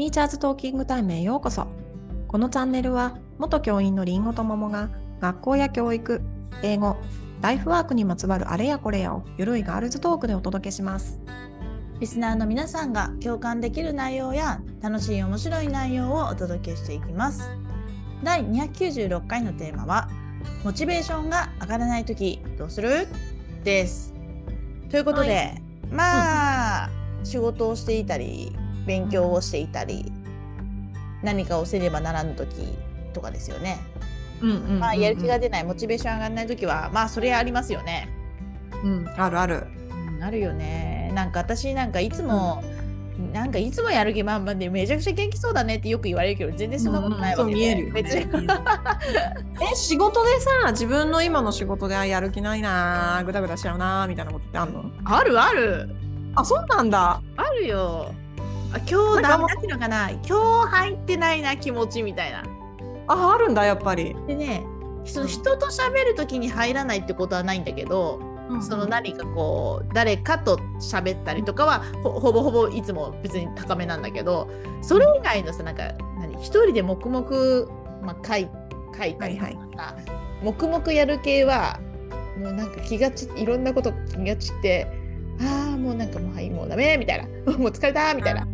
ティーチャーズトーキングタイムへようこそ。このチャンネルは、元教員のりんごと桃が、学校や教育、英語、ライフワークにまつわるあれやこれやを、ゆるいガールズトークでお届けします。リスナーの皆さんが共感できる内容や楽しい面白い内容をお届けしていきます。第296回のテーマは、モチベーションが上がらないときどうする？です。ということで、はまあ、仕事をしていたり、勉強をしていたり、何かをせねばならぬときとかですよね。うんうんまあ、やる気が出ない、モチベーション上がらないときは、まあ、それありますよね。うん、あるある。うん、あるよね。なんか私なんかいつも、なんかいつもやる気満々でめちゃくちゃ元気そうだねってよく言われるけど全然そんなことないわけで、そう見えるよ、ね。え、仕事でさ、自分の今の仕事であやる気ないなー、ぐだぐだしちゃうなーみたいなことってあんの？あるあるあ、そうなんだ。あるよ。あ今日なんかもうなんていうのかな？今日入ってないな気持ちみたいな。あ、あるんだ、やっぱり。でねその人と喋る時に入らないってことはないんだけど、その何かこう誰かと喋ったりとかはほほぼほぼいつも別に高めなんだけどそれ以外のさなんか何？一人で黙々、まあ、書い書いたりとかさ、黙々やる系はもうなんか気がちいろんなこと気が散ってああもうなんかもうはいもうダメみたいな もう疲れたみたいな。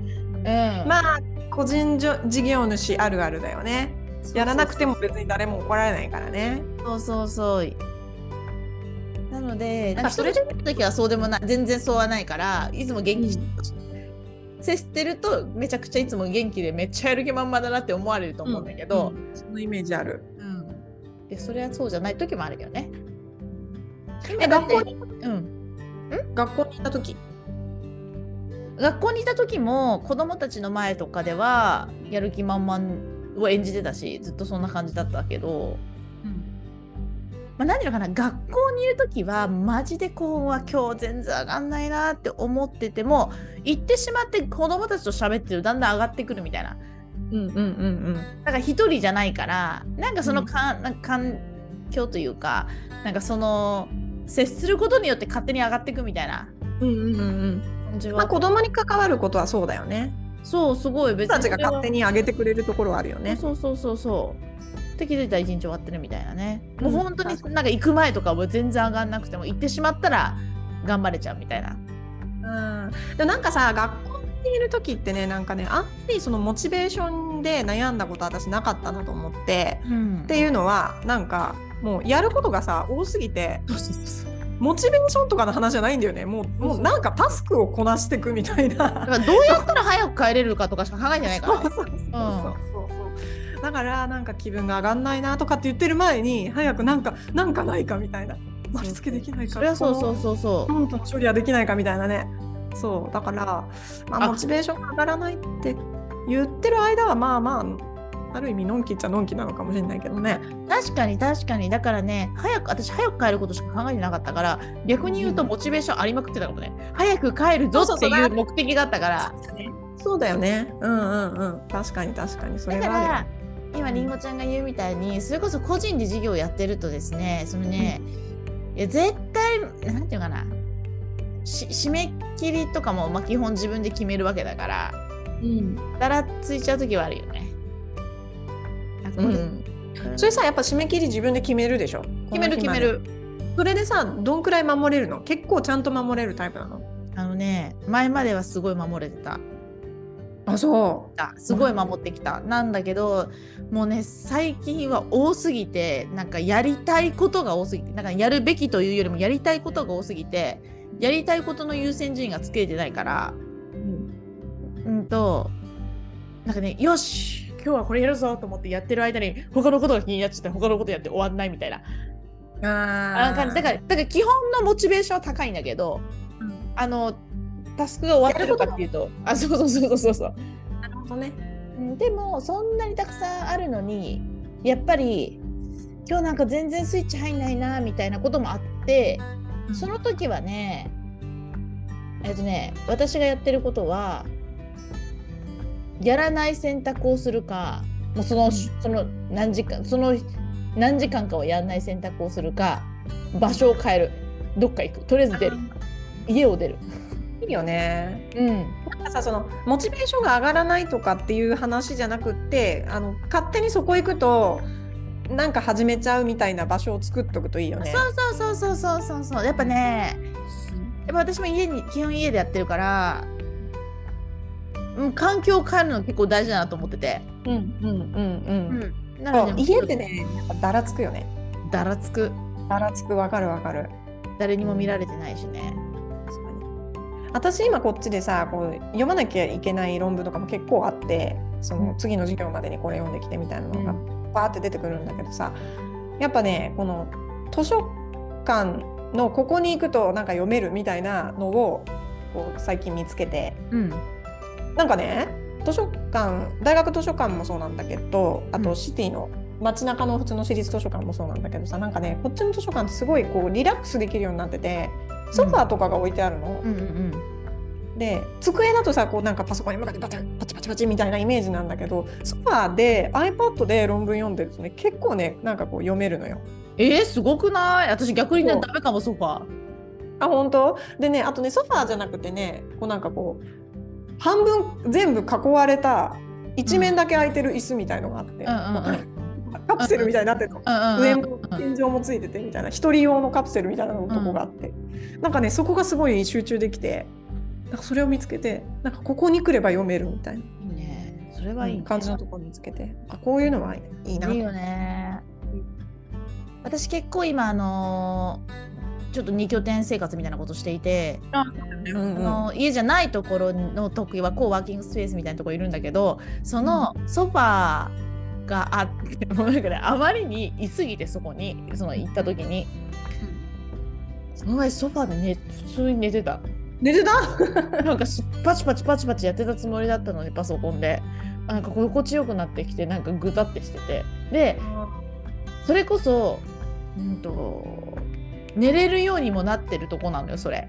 うん、まあ、個人じょ事業主あるあるだよね。やらなくても別に誰も怒られないからね。そうそうそう。なので、なんかそそれれで見るときはそうでもない、全然そうはないから、いつも元気に接してると、めちゃくちゃいつも元気でめっちゃやる気満々だなって思われると思うんだけど、うんそのイメージある。うんでそれはそうじゃないときもあるけどね。え、学校に、うん、学校に行った時？学校にいた時も子供たちの前とかではやる気満々を演じてたしずっとそんな感じだったけど、まあ、何ていうのかな学校にいる時はマジでこうは今日全然上がんないなって思ってても行ってしまって子供たちと喋ってるとだんだん上がってくるみたいな。うんうんうんだから一人じゃないからなんかそのか、なんか環境というかなんかその接することによって勝手に上がっていくみたいな。うん。うんうんうんうん。感じは、まあ子供に関わることはそうだよね。そうすごい別人たちが勝手に上げてくれるところはあるよね。そうそうそうそう。って気づいたら一日終わってるみたいなね。もううん本当になんか行く前とかは全然上がんなくても行ってしまったら頑張れちゃうみたいな。うん。でなんかさ、学校にいる時ってね、なんかね、あんまりそのモチベーションで悩んだこと私なかったなと思って。うんっていうのはなんかもうやることがさ多すぎてそうそうそうモチベーションとかの話じゃないんだよね。もうもうなんかタスクをこなしていくみたいな。だからどうやったら早く帰れるかとかしか考えてないから、ね。そうそうそうそう。だからなんか気分が上がんないなとかって言ってる前に早くなんかなんかないかみたいな。丸付けできないかそうそうそうそう。本当の処理はできないかみたいなね。そう。だから、まあ、あ。モチベーションが上がらないって言ってる間はまあまあある意味のんきっちゃのんきなのかもしれないけどね。確かに確かにだからね早く私早く帰ることしか考えてなかったから逆に言うとモチベーションありまくってたかもね早く帰るぞっていう目的があったからそうだよね。うんうんうん。確かに確かにそれだかがあるら今りんごちゃんが言うみたいにそれこそ個人で事業をやってるとですねそのね、いや絶対なんていうかなし締め切りとかも、まあ、基本自分で決めるわけだからよ。うん。だらついちゃう時はあるよね。あこれうん。それさやっぱ締め切り自分で決めるでしょ？決める決める。それでさどんくらい守れるの？結構ちゃんと守れるタイプなの？あのね前まではすごい守れてた。あそたすごい守ってきた、なんだけどもうね最近は多すぎてなんかやりたいことが多すぎてなんかやるべきというよりもやりたいことが多すぎてやりたいことの優先順位がつけれてないからう。うん。うんとなんかねよし今日はこれやるぞと思ってやってる間に他のことが気になっちゃって他のことやって終わんないみたいな。ああ感じ。だからだから基本のモチベーションは高いんだけどあのタスクが終わってるかっていうとあそうそうそうそうそうなるほどね。うんでもそんなにたくさんあるのにやっぱり今日なんか全然スイッチ入んないなみたいなこともあってその時はねえっとね私がやってることはやらない選択をするかもうその,、うん。その何時間その何時間かはやらない選択をするか場所を変える。どっか行く。とりあえず出る。家を出る。いいよね。うん。なんかさそのモチベーションが上がらないとかっていう話じゃなくってあの勝手にそこ行くとなんか始めちゃうみたいな場所を作っとくといいよね。そうそうそうそうそうそうやっぱねやっぱ私も家に基本家でやってるから、うん、環境を変えるの結構大事だなと思ってて、うんうんうんうん。うん、なので家ってねやっぱだらつくよね。だらつく。だらつくわかるわかる。誰にも見られてないしね。確かに。私今こっちでさこう読まなきゃいけない論文とかも結構あってそのうん。次の授業までにこれ読んできてみたいなのがうバーって出てくるんだけどさやっぱねこの図書館のここに行くとなんか読めるみたいなのをこう最近見つけて。うんなんかね図書館大学図書館もそうなんだけどあとうんシティの街中の普通の私立図書館もそうなんだけどさなんかねこっちの図書館ってすごいこうリラックスできるようになっててソファーとかが置いてあるの。うん。うんで机だとさこうなんかパソコンに向かってバチパチパチパチみたいなイメージなんだけどソファーで iPad で論文読んでるとね結構ねなんかこう読めるのよ。えー、すごくない？私逆にねダメかもソファー。あ本当？でねあとねソファーじゃなくてねこうなんかこう半分全部囲われた一面だけ空いてる椅子みたいのがあって、カプセルみたいになってるの。上うんも天井もついててみたいな一人用のカプセルみたいなのとこがあって、なんかねそこがすごい集中できてなんかそれを見つけてなんかここに来れば読めるみたいな。いいね。それはいい、ね。感じのところ見つけて。あこういうのはいいな。といいよね。私結構今あのーちょっと二拠点生活みたいなことしていて、うんうん。あの家じゃないところの時はコーワーキングスペースみたいなところいるんだけどそのソファーがあってもうなんかねあまりにいすぎてそこにその行った時に、その前ソファーで寝普通に寝てた。寝てた？なんかしパチパチパチパチやってたつもりだったのにパソコンで。なんか心地よくなってきてなんかぐたってしてて。でそれこそ、うんと、寝れるようにもなってるとこなのよそれ。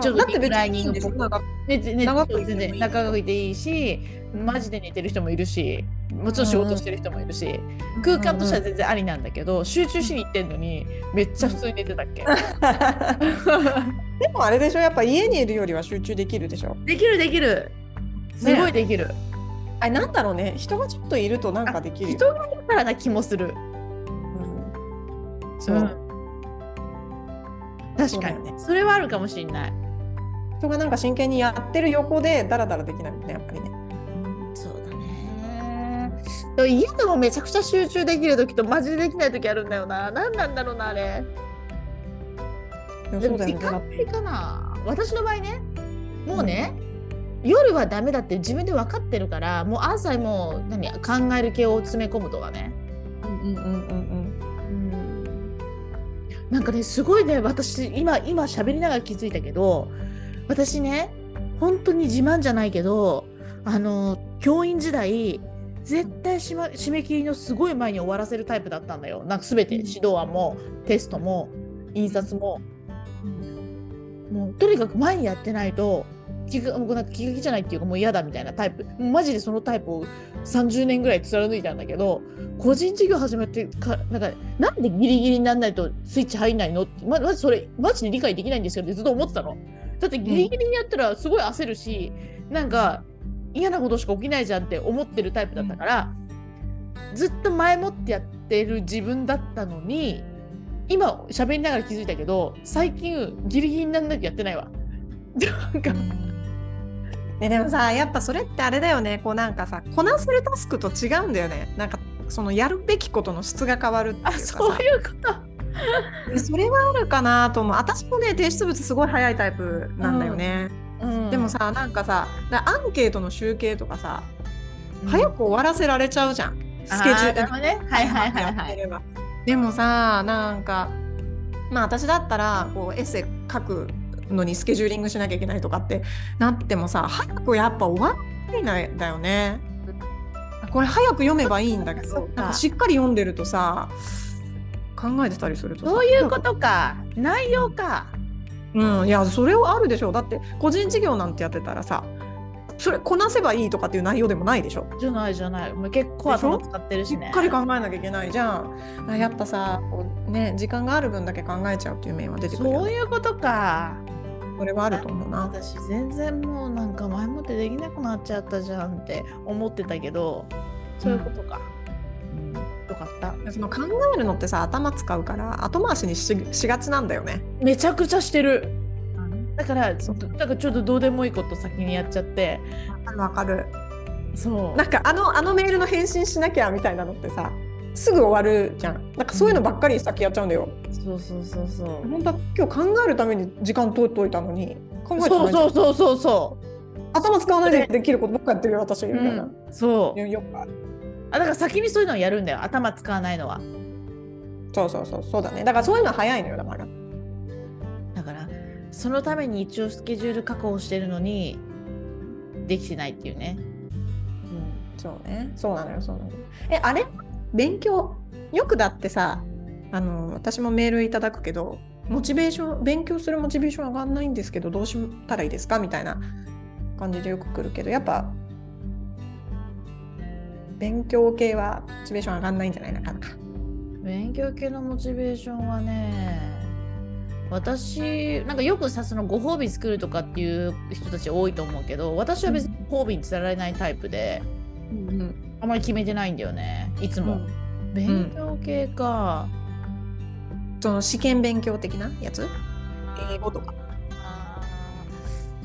ちょっとリクライニングにいいんでしょなんか寝て寝て長く全然長くいていいしマジで寝てる人もいるしもちろん仕事してる人もいるし、空間としては全然ありなんだけど、集中しに行ってんのにめっちゃ普通に寝てたっけ、でもあれでしょやっぱ家にいるよりは集中できるでしょ。できるできる。すごいできる、あれなんだろうね。人がちょっといるとなんかできるよ。人がいるからな気もする。うん。そう、うん確かにそれはあるかもしれない。人がなんか真剣にやってる横でダラダラできないもんねやっぱりねそうだね。でも家でもめちゃくちゃ集中できる時とマジでできない時あるんだよな。何なんだろうなあれ。でも時間帯かな。私の場合ね、もうね、夜はダメだって自分で分かってるから、もう朝もう何考える系を詰め込むとかね。うんうんうんうんうんなんかねすごいね私今今喋りながら気づいたけど私ね本当に自慢じゃないけどあの教員時代絶対し、ま、締め切りのすごい前に終わらせるタイプだったんだよ。なんか全て指導案もテストも印刷も。もうとにかく前にやってないと気がもうなんか気が気じゃないっていうかもう嫌だみたいなタイプ。マジでそのタイプを30年ぐらい貫いたんだけど個人事業始めてかなんかなんでギリギリにならないとスイッチ入んないのって。ままずそれマジで理解できないんですよってずっと思ってたの。だってギリギリにやったらすごい焦るし、なんか嫌なことしか起きないじゃんって思ってるタイプだったから、ずっと前もってやってる自分だったのに今喋りながら気づいたけど最近ギリギリにならないとやってないわ。なんかね、でもさやっぱそれってあれだよね。こうなんかさこなせるタスクと違うんだよね。なんかそのやるべきことの質が変わるっていうかあさそういうこと。でそれはあるかなと思う。私もね提出物すごい早いタイプなんだよね、うん。でもさなんかさだアンケートの集計とかさ、早く終わらせられちゃうじゃん。スケジュールね。はいはいはいはい。でもさなんかまあ私だったらこうエッセイ書くのにスケジューリングしなきゃいけないとかってなってもさ早くやっぱ終わらないんだよね。これ早く読めばいいんだけどなんかしっかり読んでるとさ考えてたりするとさ。そういうことか。内容か。うん。いやそれはあるでしょ。だって個人事業なんてやってたらさそれこなせばいいとかっていう内容でもないでしょ。じゃないじゃない。もう結構頭使ってるしね。しっかり考えなきゃいけないじゃん。あやっぱさね、時間がある分だけ考えちゃうっていう面は出てくるよね、そういうことかそれはあると思うな。私全然もうなんか前もってできなくなっちゃったじゃんって思ってたけどそういうことか、うん、よかった。その考えるのってさ頭使うから後回しにししがちなんだよね。めちゃくちゃしてる。だからなんかちょっとどうでもいいこと先にやっちゃって。わかる。そう。なんかあのあのメールの返信しなきゃみたいなのってさすぐ終わるじゃん。なんかそういうのばっかり先やっちゃうんだよ、うん、そうそうそうそう。本当は今日考えるために時間取っといたのに考えてそうそうそうそうそう。頭使わないでできることばっかやってるよ私。みたいな、う。ん、そうよくあだから先にそういうのをやるんだよ。頭使わないのは。そうそうそうそうだね。だからそういうのは早いのよだから。だからそのために一応スケジュール確保してるのにできてないっていうね。うん。そうね。そうなのよそうなのよ。えあれ？勉強よくだってさあの私もメールいただくけどモチベーション勉強するモチベーション上がんないんですけどどうしたらいいですかみたいな感じでよく来るけどやっぱ勉強系はモチベーション上がんないんじゃないなかな。か勉強系のモチベーションはね私なんかよくさそのご褒美作るとかっていう人たち多いと思うけど私は別にご褒美に伝えられないタイプで、うんうん、あまり決めてないんだよね。いつも、うん、勉強系か、うん、その試験勉強的なやつ？英語とか。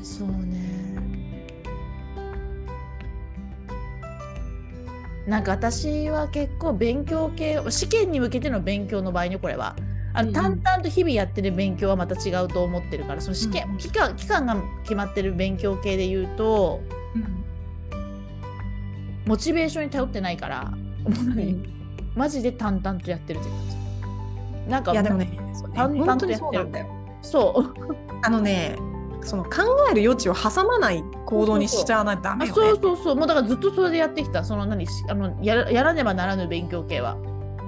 そうね。なんか私は結構勉強系試験に向けての勉強の場合にこれは。あの淡々と日々やってる勉強はまた違うと思ってるからその試験、うん、期間期間が決まってる勉強系で言うと、うん、モチベーションに頼ってないから、うん、マジで淡々とやってるって感じ。なんかいやでもね淡々とやってる。んだよ。そう。あのねその考える余地を挟まない行動にしちゃわないとダメよ、ね、そうそうそう。もうだからずっとそれでやってきた。その何あのややらねばならぬ勉強系は。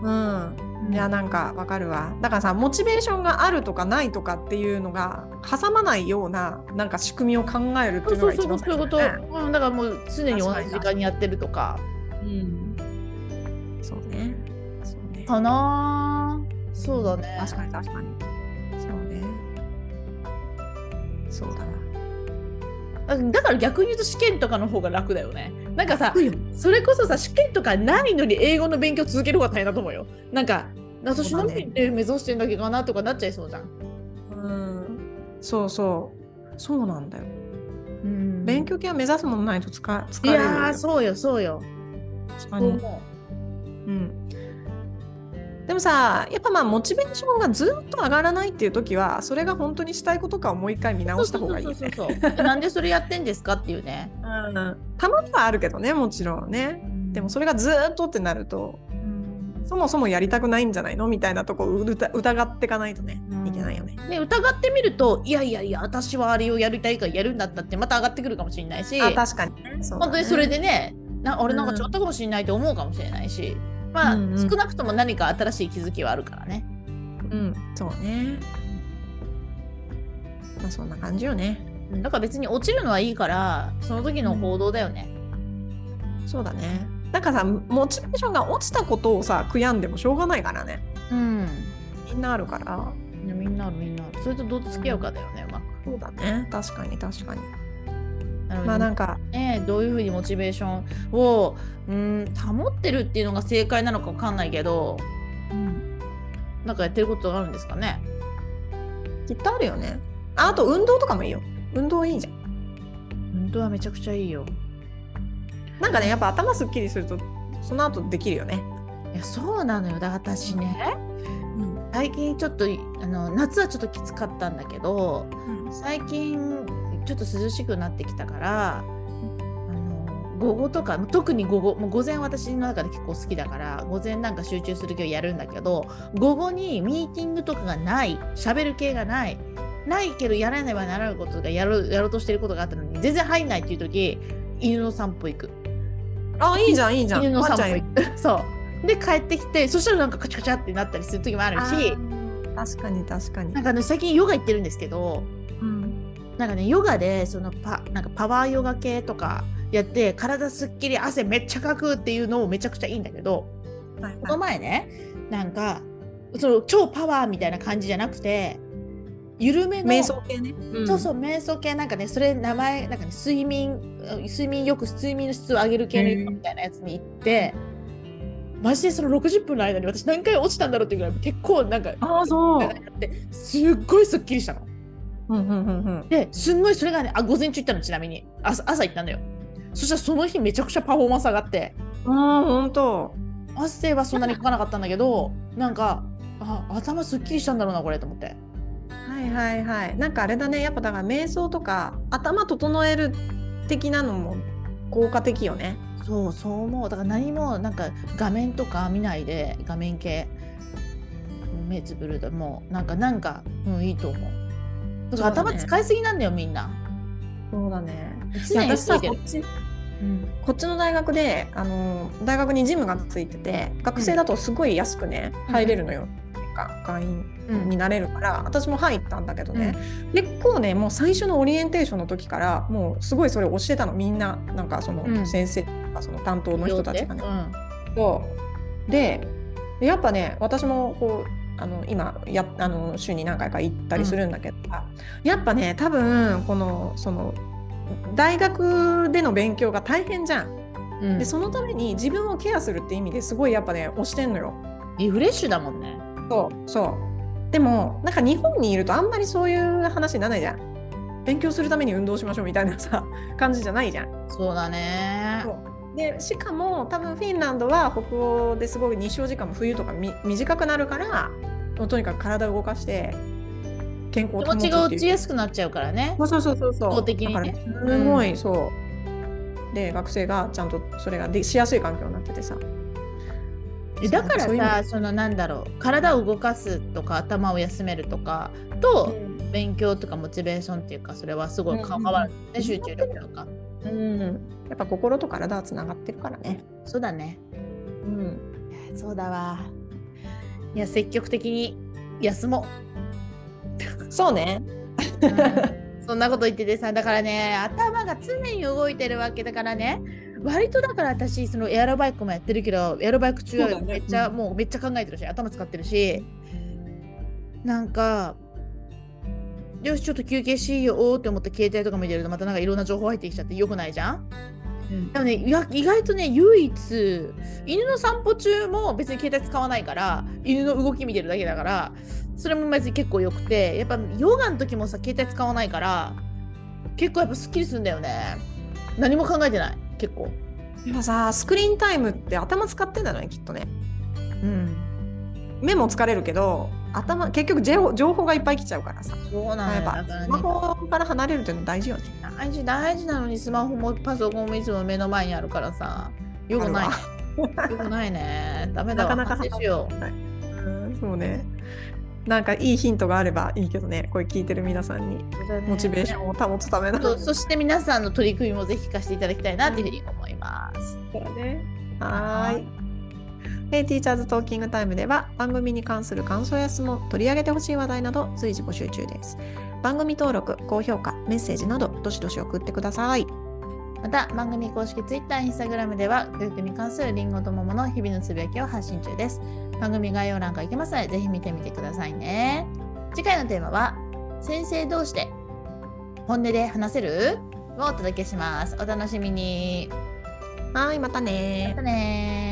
うん、いやなんかわかるわ。だからさモチベーションがあるとかないとかっていうのが挟まないようななんか仕組みを考えるっていうのが一番いうこと、うん、だからもう常に同じ時間にやってるとか。うん。そうね。そうね。かなそうだね。確かに確かに。そうだなだから逆に言うと試験とかの方が楽だよね。なんかさ、それこそさ、試験とかないのに英語の勉強続ける方が大変だと思うよ。なんか、私何で目指してんだけどなとかなっちゃいそうじゃん。うん、そうそう。そうなんだよ。うん、勉強系は目指すものないと使使えるいやそうよ、そうよ。確かに。うん。でもさやっぱまあモチベーションがずっと上がらないっていう時はそれが本当にしたいことかをもう一回見直した方がいい、ね、そうそうそうなんでそれやってんですかっていうね、うん、たまにはあるけどねもちろんね、うん、でもそれがずっとってなると、うん、そもそもやりたくないんじゃないのみたいなとこ疑っていかないとね、いけないよね。で疑ってみるといやいやいや私はあれをやりたいからやるんだったってまた上がってくるかもしれないし。あ確かに、ね、本当にそれでねな俺なんかちょっとかもしれないって思うかもしれないし、まあ、うんうん、少なくとも何か新しい気づきはあるからね。うん、そうね。まあそんな感じよね。だから別に落ちるのはいいからその時の行動だよね。うん、そうだね。なんかさモチベーションが落ちたことをさ悔やんでもしょうがないからね。うん。みんなあるから。みんなあるみんなある。それとどう付き合うかだよね、うまく。そうだね。確かに確かに。まあなんか、ね、どういうふうにモチベーションをうん保ってるっていうのが正解なのか分かんないけど、うん、なんかやってることあるんですかね？きっとあるよね。ああと運動とかもいいよ。運動いいじゃん。運動はめちゃくちゃいいよ。なんかねやっぱ頭すっきりするとその後できるよね。いやそうなのよ。だから私ね、うん、最近ちょっとあの夏はちょっときつかったんだけど、うん、最近ちょっと涼しくなってきたからあの午後とか特に午後もう午前私の中で結構好きだから午前なんか集中する系をやるんだけど午後にミーティングとかがない喋る系がないないけどやらねばならないことがやるやろうとしてることがあったのに全然入んないっていう時犬の散歩行く。あいいじゃんいいじゃん。犬の散歩行く。そう。で帰ってきてそしたらなんかカチャカチャってなったりする時もあるし確かに確かに。なんかね最近ヨガ行ってるんですけど、うん、なんかねヨガでそのパなんかパワーヨガ系とかやって体すっきり汗めっちゃかくっていうのもめちゃくちゃいいんだけど、はいはい、この前ねなんかその超パワーみたいな感じじゃなくて緩めの瞑想系ね、そうそう瞑想系なんかねそれ名前なんかね睡眠睡眠よく睡眠の質を上げる系のヨガみたいなやつに行って、マジでその60分の間に私何回落ちたんだろうっていうぐらい結構なんかああそう。ってすっごいすっきりしたの。うんうんうんうん。ですんごいそれがねあ午前中行ったのちなみに。朝朝行ったんだよ。そしたらその日めちゃくちゃパフォーマンス上がって。ああ本当汗はそんなにかかなかったんだけどなんかあ頭すっきりしたんだろうなこれと思って。はいはいはい。なんかあれだね。やっぱだから瞑想とか頭整える的なのも効果的よね。そうそう思う。だから何もなんか画面とか見ないで画面系。目つぶるでもなんかなんかうんいいと思うだから頭使いすぎなんだよみんな。そうだね。常に私さこっちうん。こっちの大学であの大学にジムがついてて学生だとすごい安くね、うん。入れるのよ、か会員うん。になれるから、私も入ったんだけどね、結構ねもう最初のオリエンテーションの時からもうすごいそれを教えたの。みんななんかそのうん。先生とかその担当の人たちがね。うん。でやっぱね私もこうあの今やあの週に何回か行ったりするんだけど、やっぱね多分このその大学での勉強が大変じゃん。うんでそのために自分をケアするって意味ですごいやっぱね推してんのよ。リフレッシュだもんねそうそう。でもなんか日本にいるとあんまりそういう話にならないじゃん。勉強するために運動しましょうみたいなさ感じじゃないじゃん。そうだねそうでしかも多分フィンランドは北欧ですごい日照時間も冬とかみ短くなるからもうとにかく体を動かして健康を気保つっていう。持ちが落ちやすくなっちゃうからね。そうそうそうそう的にね。すごい、そう。で学生がちゃんとそれがでしやすい環境になっててさ。えだからさそのなんだろう。体を動かすとか頭を休めるとかと、勉強とかモチベーションっていうかそれはすごい関わるね、うん集中力とかうん、やっぱ心と体はつながってるからね。そうだね。うん、そうだわ。いや積極的に休もそうね。う、うん。そんなこと言っててさだからね頭が常に動いてるわけだからね。割とだから私そのエアロバイクもやってるけどエアロバイク中はめっちゃ、うん。もうめっちゃ考えてるし頭使ってるし。なんかよしちょっと休憩しようって思って携帯とか見てるとまたなんかいろんな情報入ってきちゃってよくないじゃん？でもねいや意外とね唯一犬の散歩中も別に携帯使わないから犬の動き見てるだけだからそれも別に結構よくてやっぱヨガの時もさ携帯使わないから結構やっぱすっきりするんだよね。何も考えてない結構。やっぱさスクリーンタイムって頭使ってんだよねきっとね。うん。目も疲れるけど頭結局情報情報がいっぱい来ちゃうからさ。そうなのやっぱよだねスマホから離れるっていうの大事よね。大事大事なのにスマホもパソコンもいつも目の前にあるからさよくないねよくないねダメだわ なかなかしよううんそうね。なんかいいヒントがあればいいけどね、これ聞いてる皆さんにモチベーションを保つための。そうそして皆さんの取り組みもぜひ聞かせていただきたいなっていうふうに思います。そうだね。はーい。 Hey Teachers Talking Time では番組に関する感想や質問、取り上げてほしい話題など随時募集中です。番組登録、高評価、メッセージなどどしどし送ってください。また番組公式 Twitter、Instagram では教育に関するリンゴと桃の日々のつぶやきを発信中です。番組概要欄から行けますのでぜひ見てみてくださいね。次回のテーマは先生同士で本音で話せる？をお届けします。お楽しみに。はい、またねまたね